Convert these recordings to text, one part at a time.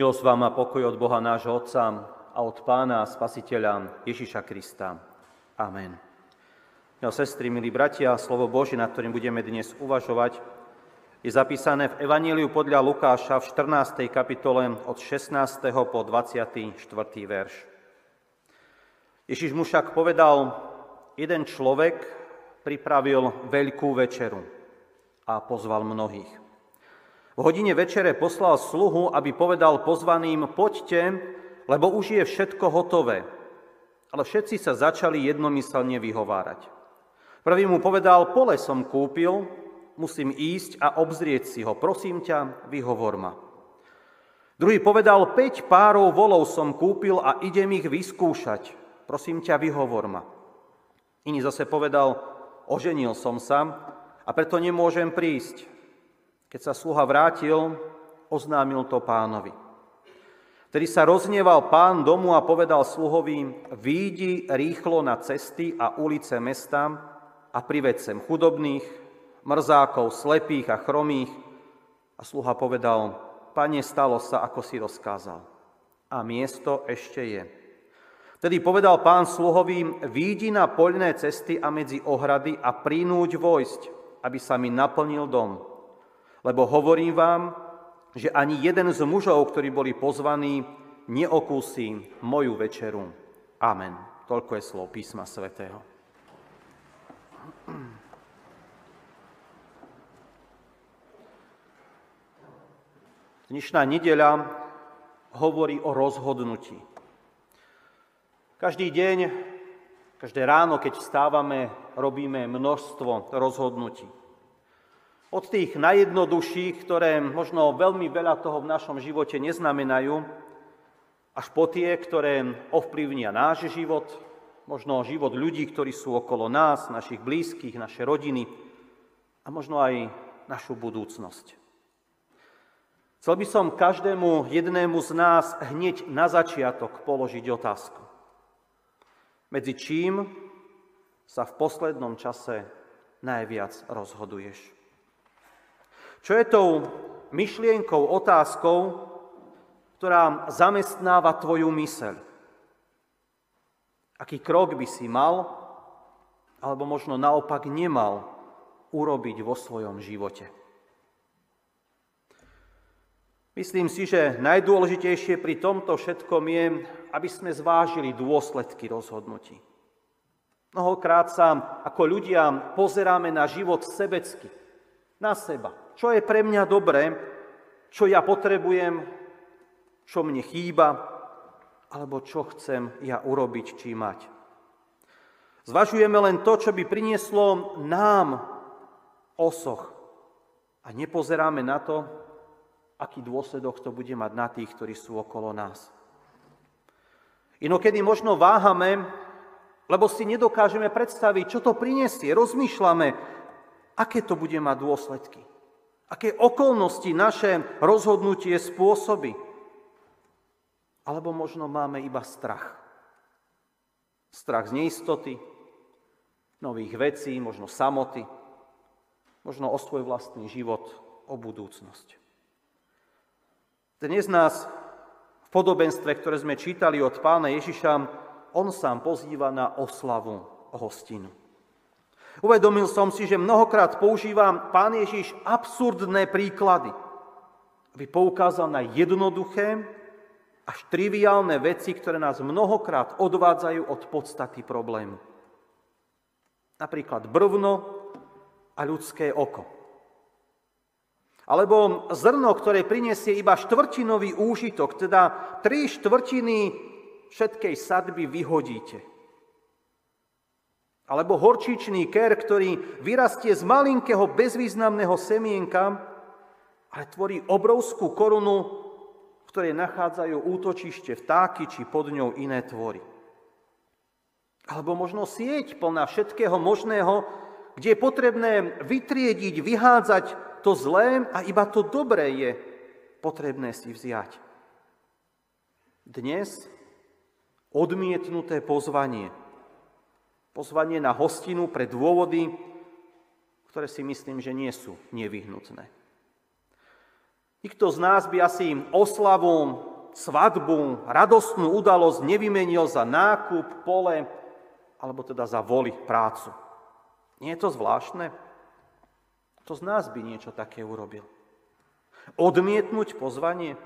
Milosť vám a pokoj od Boha nášho Otca a od Pána a Spasiteľa Ježiša Krista. Amen. Milé sestry, milí bratia, slovo Božie, nad ktorým budeme dnes uvažovať, je zapísané v Evaníliu podľa Lukáša v 14. kapitole od 16. po 24. verš. Ježiš mu však povedal, jeden človek pripravil veľkú večeru a pozval mnohých. V hodine večere poslal sluhu, aby povedal pozvaným, poďte, lebo už je všetko hotové. Ale všetci sa začali jednomyselne vyhovárať. Prvý mu povedal, pole som kúpil, musím ísť a obzrieť si ho. Prosím ťa, vyhovor ma. Druhý povedal, 5 párov volov som kúpil a idem ich vyskúšať. Prosím ťa, vyhovor ma. Iný zase povedal, oženil som sa a preto nemôžem prísť. Keď sa sluha vrátil, oznámil to pánovi. Vtedy sa rozneval pán domu a povedal sluhovi, výjdi rýchlo na cesty a ulice mesta a prived sem chudobných, mrzákov, slepých a chromých. A sluha povedal, pane, stalo sa, ako si rozkázal. A miesto ešte je. Vtedy povedal pán sluhovým, výjdi na poľné cesty a medzi ohrady a prinúť vojsť, aby sa mi naplnil dom. Lebo hovorím vám, že ani jeden z mužov, ktorí boli pozvaní, neokúsi moju večeru. Amen. Toľko je slov písma svätého. Dnešná nedeľa hovorí o rozhodnutí. Každý deň, každé ráno, keď vstávame, robíme množstvo rozhodnutí. Od tých najjednoduchších, ktoré možno veľmi veľa toho v našom živote neznamenajú, až po tie, ktoré ovplyvnia náš život, možno život ľudí, ktorí sú okolo nás, našich blízkych, naše rodiny a možno aj našu budúcnosť. Chcel by som každému jednému z nás hneď na začiatok položiť otázku. Medzi čím sa v poslednom čase najviac rozhoduješ? Čo je tou myšlienkou, otázkou, ktorá zamestnáva tvoju myseľ? Aký krok by si mal, alebo možno naopak nemal urobiť vo svojom živote? Myslím si, že najdôležitejšie pri tomto všetkom je, aby sme zvážili dôsledky rozhodnutí. Mnohokrát sa ako ľudia pozeráme na život sebecky, na seba, čo je pre mňa dobré, čo ja potrebujem, čo mne chýba, alebo čo chcem ja urobiť či mať. Zvažujeme len to, čo by prinieslo nám osoch a nepozeráme na to, aký dôsledok to bude mať na tých, ktorí sú okolo nás. Inokedy možno váhame, lebo si nedokážeme predstaviť, čo to prinesie. Rozmýšľame, aké to bude mať dôsledky. Aké okolnosti naše rozhodnutie spôsobí? Alebo možno máme iba strach. Strach z neistoty, nových vecí, možno samoty, možno o svoj vlastný život, o budúcnosť. Dnes nás v podobenstve, ktoré sme čítali od pána Ježiša, on sám pozýva na oslavu hostinu. Uvedomil som si, že mnohokrát používam pán Ježiš absurdné príklady, aby poukázal na jednoduché až triviálne veci, ktoré nás mnohokrát odvádzajú od podstaty problému. Napríklad brvno a ľudské oko. Alebo zrno, ktoré prinesie iba štvrtinový úžitok, teda tri štvrtiny všetkej sadby vyhodíte. Alebo horčičný ker, ktorý vyrastie z malinkého bezvýznamného semienka, ale tvorí obrovskú korunu, v ktorej nachádzajú útočište vtáky či pod ňou iné tvory. Alebo možno sieť plná všetkého možného, kde je potrebné vytriediť, vyhádzať to zlé a iba to dobré je potrebné si vziať. Dnes odmietnuté pozvanie – Pozvanie na hostinu pre dôvody, ktoré si myslím, že nie sú nevyhnutné. Nikto z nás by asi oslavu svadbu, radostnú udalosť nevymenil za nákup, pole, alebo teda za voli, prácu. Nie je to zvláštne? To z nás by niečo také urobil. Odmietnúť pozvanie?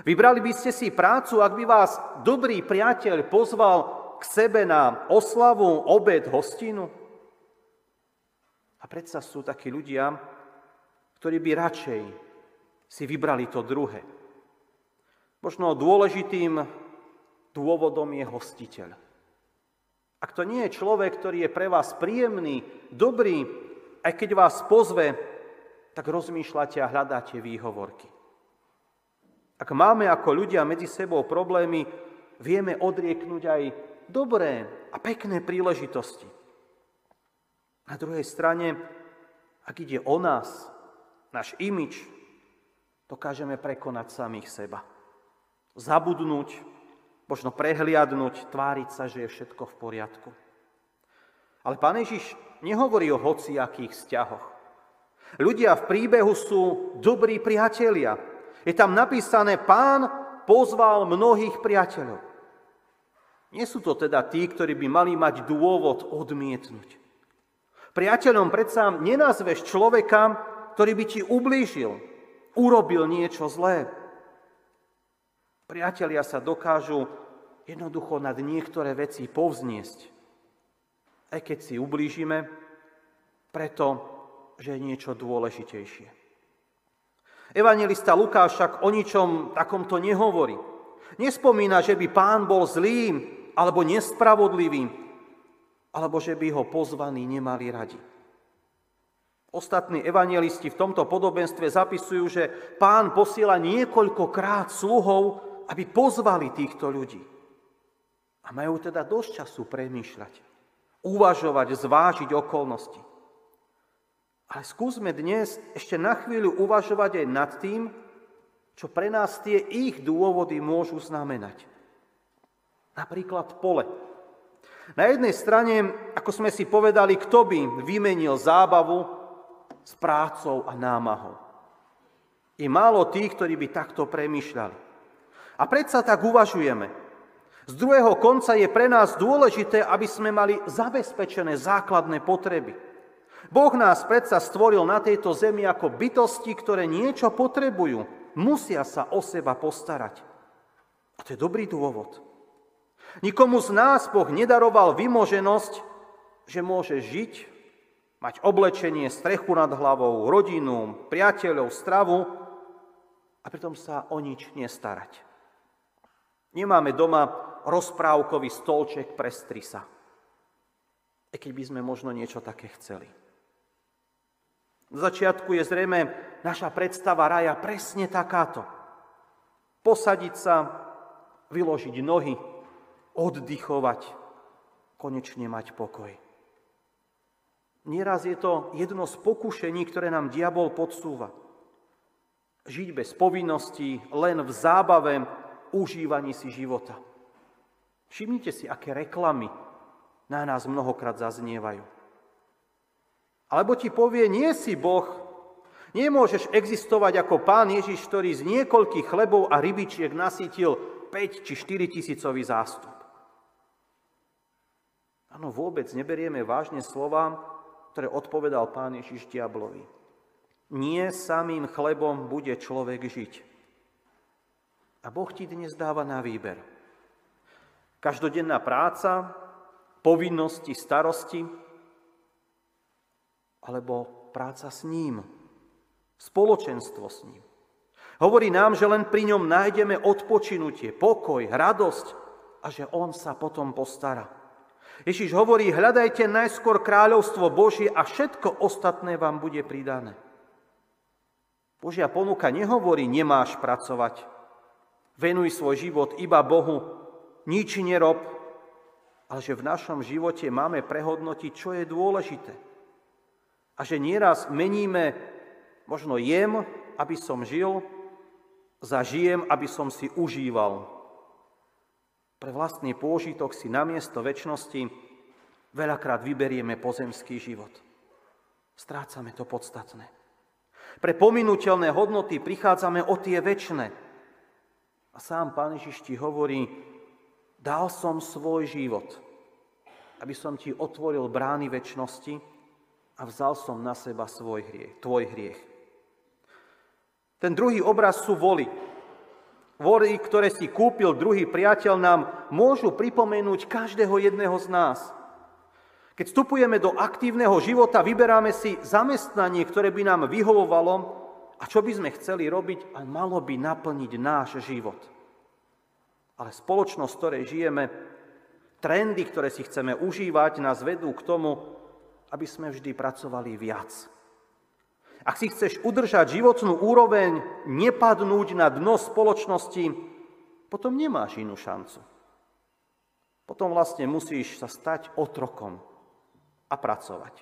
Vybrali by ste si prácu, ak by vás dobrý priateľ pozval sebe na oslavu, obed, hostinu? A predsa sú takí ľudia, ktorí by radšej si vybrali to druhé. Možno dôležitým dôvodom je hostiteľ. Ak to nie je človek, ktorý je pre vás príjemný, dobrý, aj keď vás pozve, tak rozmýšľate a hľadáte výhovorky. Ak máme ako ľudia medzi sebou problémy, vieme odrieknúť aj dobré a pekné príležitosti. Na druhej strane, ak ide o nás, náš imič, dokážeme prekonať samých seba. Zabudnúť, možno prehliadnúť, tváriť sa, že je všetko v poriadku. Ale Pán Ježiš nehovorí o hociakých vzťahoch. Ľudia v príbehu sú dobrí priatelia. Je tam napísané, pán pozval mnohých priateľov. Nie sú to teda tí, ktorí by mali mať dôvod odmietnúť. Priateľom predsa nenazveš človeka, ktorý by ti ublížil, urobil niečo zlé. Priatelia sa dokážu jednoducho nad niektoré veci povzniesť, aj keď si ublížime, preto, že je niečo dôležitejšie. Evangelista Lukáš však o ničom takomto nehovorí. Nespomína, že by pán bol zlým alebo nespravodlivým, alebo že by ho pozvaní nemali radi. Ostatní evangelisti v tomto podobenstve zapisujú, že pán posiela niekoľkokrát sluhov aby pozvali týchto ľudí. A majú teda dosť času premýšľať, uvažovať, zvážiť okolnosti. Ale skúsme dnes ešte na chvíľu uvažovať aj nad tým, čo pre nás tie ich dôvody môžu znamenať. Napríklad pole. Na jednej strane, ako sme si povedali, kto by vymenil zábavu s prácou a námahou. Je málo tých, ktorí by takto premýšľali. A predsa tak uvažujeme. Z druhého konca je pre nás dôležité, aby sme mali zabezpečené základné potreby. Boh nás predsa stvoril na tejto zemi ako bytosti, ktoré niečo potrebujú. Musia sa o seba postarať. A to je dobrý dôvod. Nikomu z nás Boh nedaroval vymoženosť, že môže žiť, mať oblečenie, strechu nad hlavou, rodinu, priateľov, stravu a pritom sa o nič nestarať. Nemáme doma rozprávkový stolček pre strisa. I keď by sme možno niečo také chceli. Na začiatku je zrejme naša predstava raja presne takáto. Posadiť sa, vyložiť nohy, oddychovať, konečne mať pokoj. Nieraz je to jedno z pokušení, ktoré nám diabol podsúva. Žiť bez povinností, len v zábave, užívaní si života. Všimnite si, aké reklamy na nás mnohokrát zaznievajú. Alebo ti povie, nie si Boh, nemôžeš existovať ako pán Ježiš, ktorý z niekoľkých chlebov a rybičiek nasítil 5 či 4 tisícový zástup. Áno, vôbec neberieme vážne slova, ktoré odpovedal pán Ježiš diablovi. Nie samým chlebom bude človek žiť, a Boh ti dnes dáva na výber. Každodenná práca, povinnosti, starosti, alebo práca s ním, spoločenstvo s ním. Hovorí nám, že len pri ňom nájdeme odpočinutie, pokoj, radosť a že on sa potom postará. Ježiš hovorí, hľadajte najskôr kráľovstvo Božie a všetko ostatné vám bude pridané. Božia ponuka nehovorí, nemáš pracovať, Venuj svoj život iba Bohu, nič nerob, ale že v našom živote máme prehodnotiť, čo je dôležité. A že nieraz meníme možno jem, aby som žil, za žijem, aby som si užíval. Pre vlastný pôžitok si namiesto väčšnosti veľakrát vyberieme pozemský život. Strácame to podstatné. Pre pominuteľné hodnoty prichádzame o tie väčšie, A sám Pán Ježiš ti hovorí, dal som svoj život, aby som ti otvoril brány väčšnosti a vzal som na seba svoj hriech, tvoj hriech. Ten druhý obraz sú voly. Voly, ktoré si kúpil druhý priateľ, nám môžu pripomenúť každého jedného z nás. Keď vstupujeme do aktívneho života, vyberáme si zamestnanie, ktoré by nám vyhovovalo a čo by sme chceli robiť a malo by naplniť náš život. Ale spoločnosť, v ktorej žijeme, trendy, ktoré si chceme užívať, nás vedú k tomu, aby sme vždy pracovali viac. Ak si chceš udržať životnú úroveň, nepadnúť na dno spoločnosti, potom nemáš inú šancu. Potom vlastne musíš sa stať otrokom a pracovať.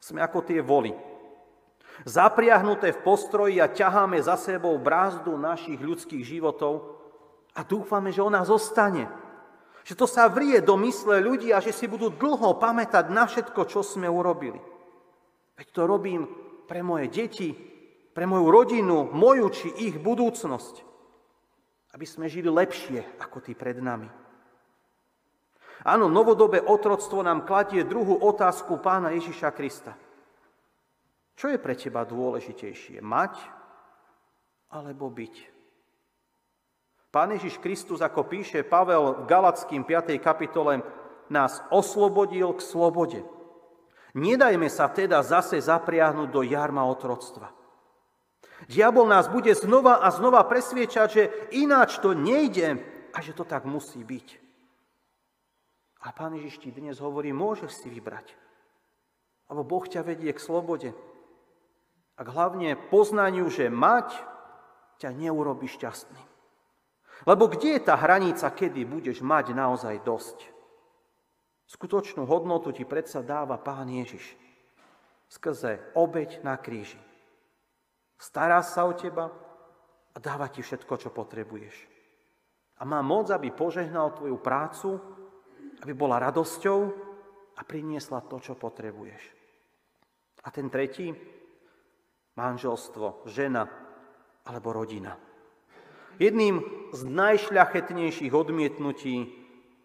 Sme ako tie voly, zapriahnuté v postroji a ťaháme za sebou brázdu našich ľudských životov a dúfame, že ona zostane. Že to sa vrie do mysle ľudí a že si budú dlho pamätať na všetko, čo sme urobili. Veď to robím pre moje deti, pre moju rodinu, moju či ich budúcnosť. Aby sme žili lepšie ako tí pred nami. Áno, novodobé otroctvo nám kladie druhú otázku pána Ježiša Krista. Čo je pre teba dôležitejšie? Mať alebo byť? Pán Ježiš Kristus, ako píše Pavel v Galackým 5. kapitole, nás oslobodil k slobode. Nedajme sa teda zase zapriahnuť do jarma otroctva. Diabol nás bude znova a znova presviečať, že ináč to nejde a že to tak musí byť. A Pán Ježiš ti dnes hovorí, môžeš si vybrať. Lebo Boh ťa vedie k slobode. A hlavne poznaniu, že mať ťa neurobi šťastným. Lebo kde je tá hranica, kedy budeš mať naozaj dosť? Skutočnú hodnotu ti predsa dáva Pán Ježiš skrze obeď na kríži. Stará sa o teba a dáva ti všetko, čo potrebuješ. A má moc, aby požehnal tvoju prácu, aby bola radosťou a priniesla to, čo potrebuješ. A ten tretí, manželstvo, žena alebo rodina. Jedným z najšľachetnejších odmietnutí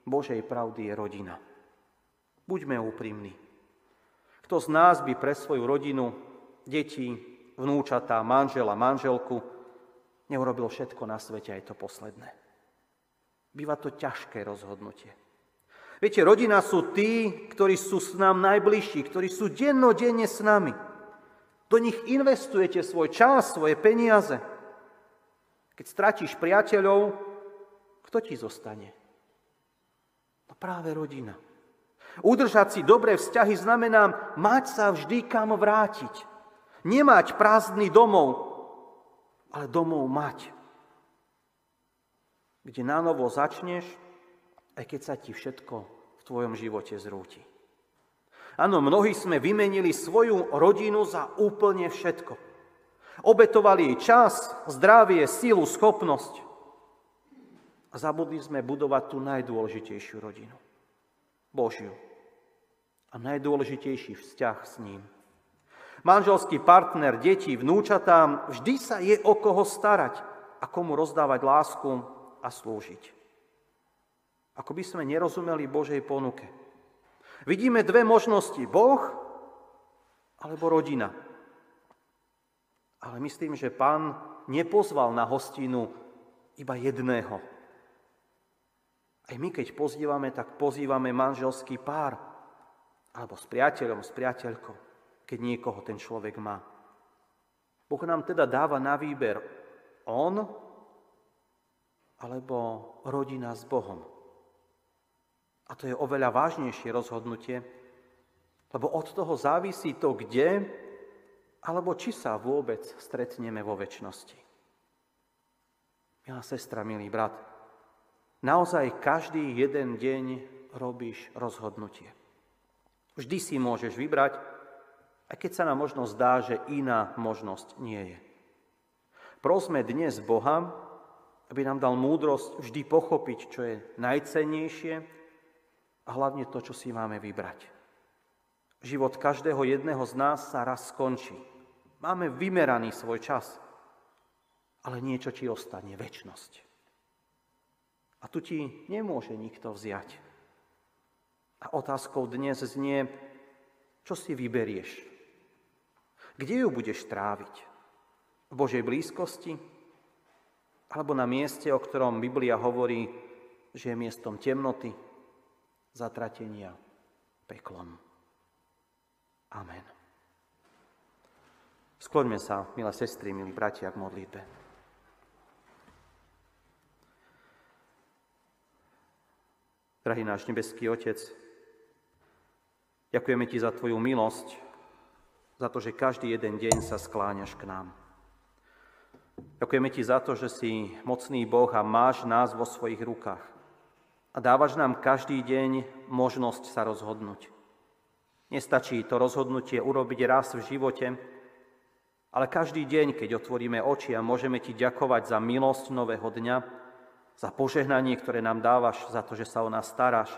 Božej pravdy je rodina. Buďme úprimní. Kto z nás by pre svoju rodinu, deti, vnúčatá, manžela, manželku neurobil všetko na svete aj to posledné? Býva to ťažké rozhodnutie. Viete, rodina sú tí, ktorí sú s nám najbližší, ktorí sú dennodenne s nami. Do nich investujete svoj čas, svoje peniaze. Keď stratíš priateľov, kto ti zostane? No práve rodina. Udržať si dobré vzťahy znamená mať sa vždy kam vrátiť. Nemať prázdny domov, ale domov mať. Kde na novo začneš, aj keď sa ti všetko v tvojom živote zrúti. Áno, mnohí sme vymenili svoju rodinu za úplne všetko. Obetovali jej čas, zdravie, sílu, schopnosť. A zabudli sme budovať tú najdôležitejšiu rodinu. Božiu. A najdôležitejší vzťah s ním. Manželský partner, deti, vnúčatá, vždy sa je o koho starať a komu rozdávať lásku a slúžiť. Ako by sme nerozumeli Božej ponuke. Vidíme dve možnosti. Boh alebo rodina. Ale myslím, že pán nepozval na hostinu iba jedného. Aj my, keď pozývame, tak pozývame manželský pár. Alebo s priateľom, s priateľkou, keď niekoho ten človek má. Boh nám teda dáva na výber on alebo rodina s Bohom. A to je oveľa vážnejšie rozhodnutie, lebo od toho závisí to, kde alebo či sa vôbec stretneme vo väčšnosti. Milá sestra, milý brat, naozaj každý jeden deň robíš rozhodnutie. Vždy si môžeš vybrať, aj keď sa nám možno zdá, že iná možnosť nie je. Prosme dnes Boha, aby nám dal múdrosť vždy pochopiť, čo je najcennejšie a hlavne to, čo si máme vybrať. Život každého jedného z nás sa raz skončí. Máme vymeraný svoj čas, ale niečo ti ostane, väčnosť. A tu ti nemôže nikto vziať. A otázkou dnes znie, čo si vyberieš? Kde ju budeš tráviť? V Božej blízkosti? Alebo na mieste, o ktorom Biblia hovorí, že je miestom temnoty, zatratenia, peklom. Amen. Skloňme sa, milé sestry, milí bratia, k modlitbe. Drahý náš nebeský Otec, ďakujeme Ti za Tvoju milosť, za to, že každý jeden deň sa skláňaš k nám. Ďakujeme Ti za to, že si mocný Boh a máš nás vo svojich rukách. A dávaš nám každý deň možnosť sa rozhodnúť. Nestačí to rozhodnutie urobiť raz v živote, ale každý deň, keď otvoríme oči a môžeme Ti ďakovať za milosť nového dňa, za požehnanie, ktoré nám dávaš, za to, že sa o nás staráš,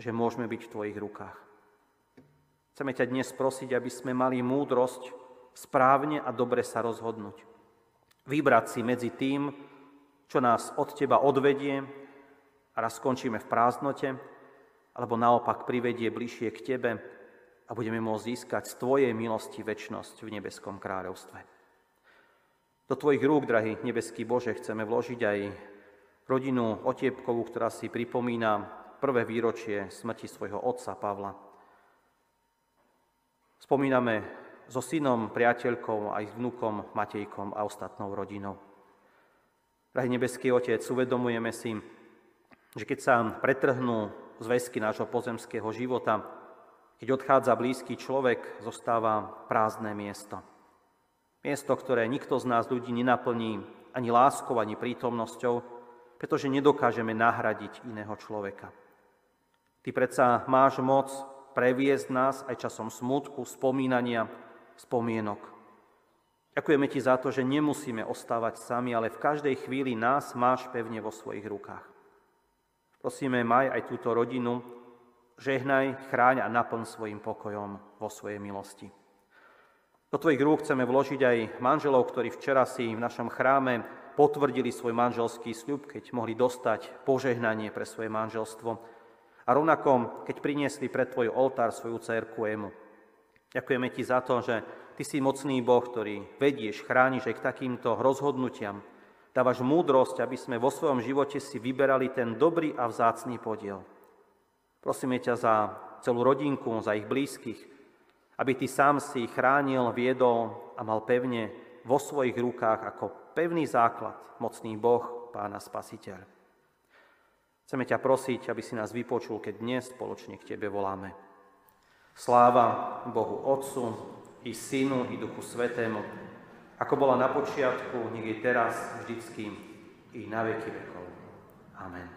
že môžeme byť v Tvojich rukách. Chceme ťa dnes prosiť, aby sme mali múdrosť správne a dobre sa rozhodnúť. Vybrať si medzi tým, čo nás od Teba odvedie a raz skončíme v prázdnote, alebo naopak privedie bližšie k Tebe, a budeme môcť získať z Tvojej milosti väčnosť v nebeskom kráľovstve. Do Tvojich rúk, drahý nebeský Bože, chceme vložiť aj rodinu Otiepkovú, ktorá si pripomína prvé výročie smrti svojho otca Pavla. Spomíname so synom, priateľkou, aj s vnúkom Matejkom a ostatnou rodinou. Drahý nebeský Otec, uvedomujeme si, že keď sa pretrhnú zväzky nášho pozemského života, keď odchádza blízky človek, zostáva prázdne miesto. Miesto, ktoré nikto z nás ľudí nenaplní ani láskou, ani prítomnosťou, pretože nedokážeme nahradiť iného človeka. Ty predsa máš moc previesť nás aj časom smutku, spomínania, spomienok. Ďakujeme ti za to, že nemusíme ostávať sami, ale v každej chvíli nás máš pevne vo svojich rukách. Prosíme, maj aj túto rodinu, Žehnaj, chráň a naplň svojim pokojom vo svojej milosti. Do Tvojich rúk chceme vložiť aj manželov, ktorí včera si v našom chráme potvrdili svoj manželský sľub, keď mohli dostať požehnanie pre svoje manželstvo. A rovnako, keď priniesli pred Tvoj oltár svoju cerku Emu. Ďakujeme Ti za to, že Ty si mocný Boh, ktorý vedieš, chrániš aj k takýmto rozhodnutiam. Dávaš múdrosť, aby sme vo svojom živote si vyberali ten dobrý a vzácný podiel. Prosíme ťa za celú rodinku, za ich blízkych, aby ty sám si chránil, viedol a mal pevne vo svojich rukách ako pevný základ mocný Boh, Pána Spasiteľ. Chceme ťa prosiť, aby si nás vypočul, keď dnes spoločne k Tebe voláme. Sláva Bohu Otcu i Synu i Duchu Svetému, ako bola na počiatku, nech je teraz, vždycky i na veky vekov. Amen.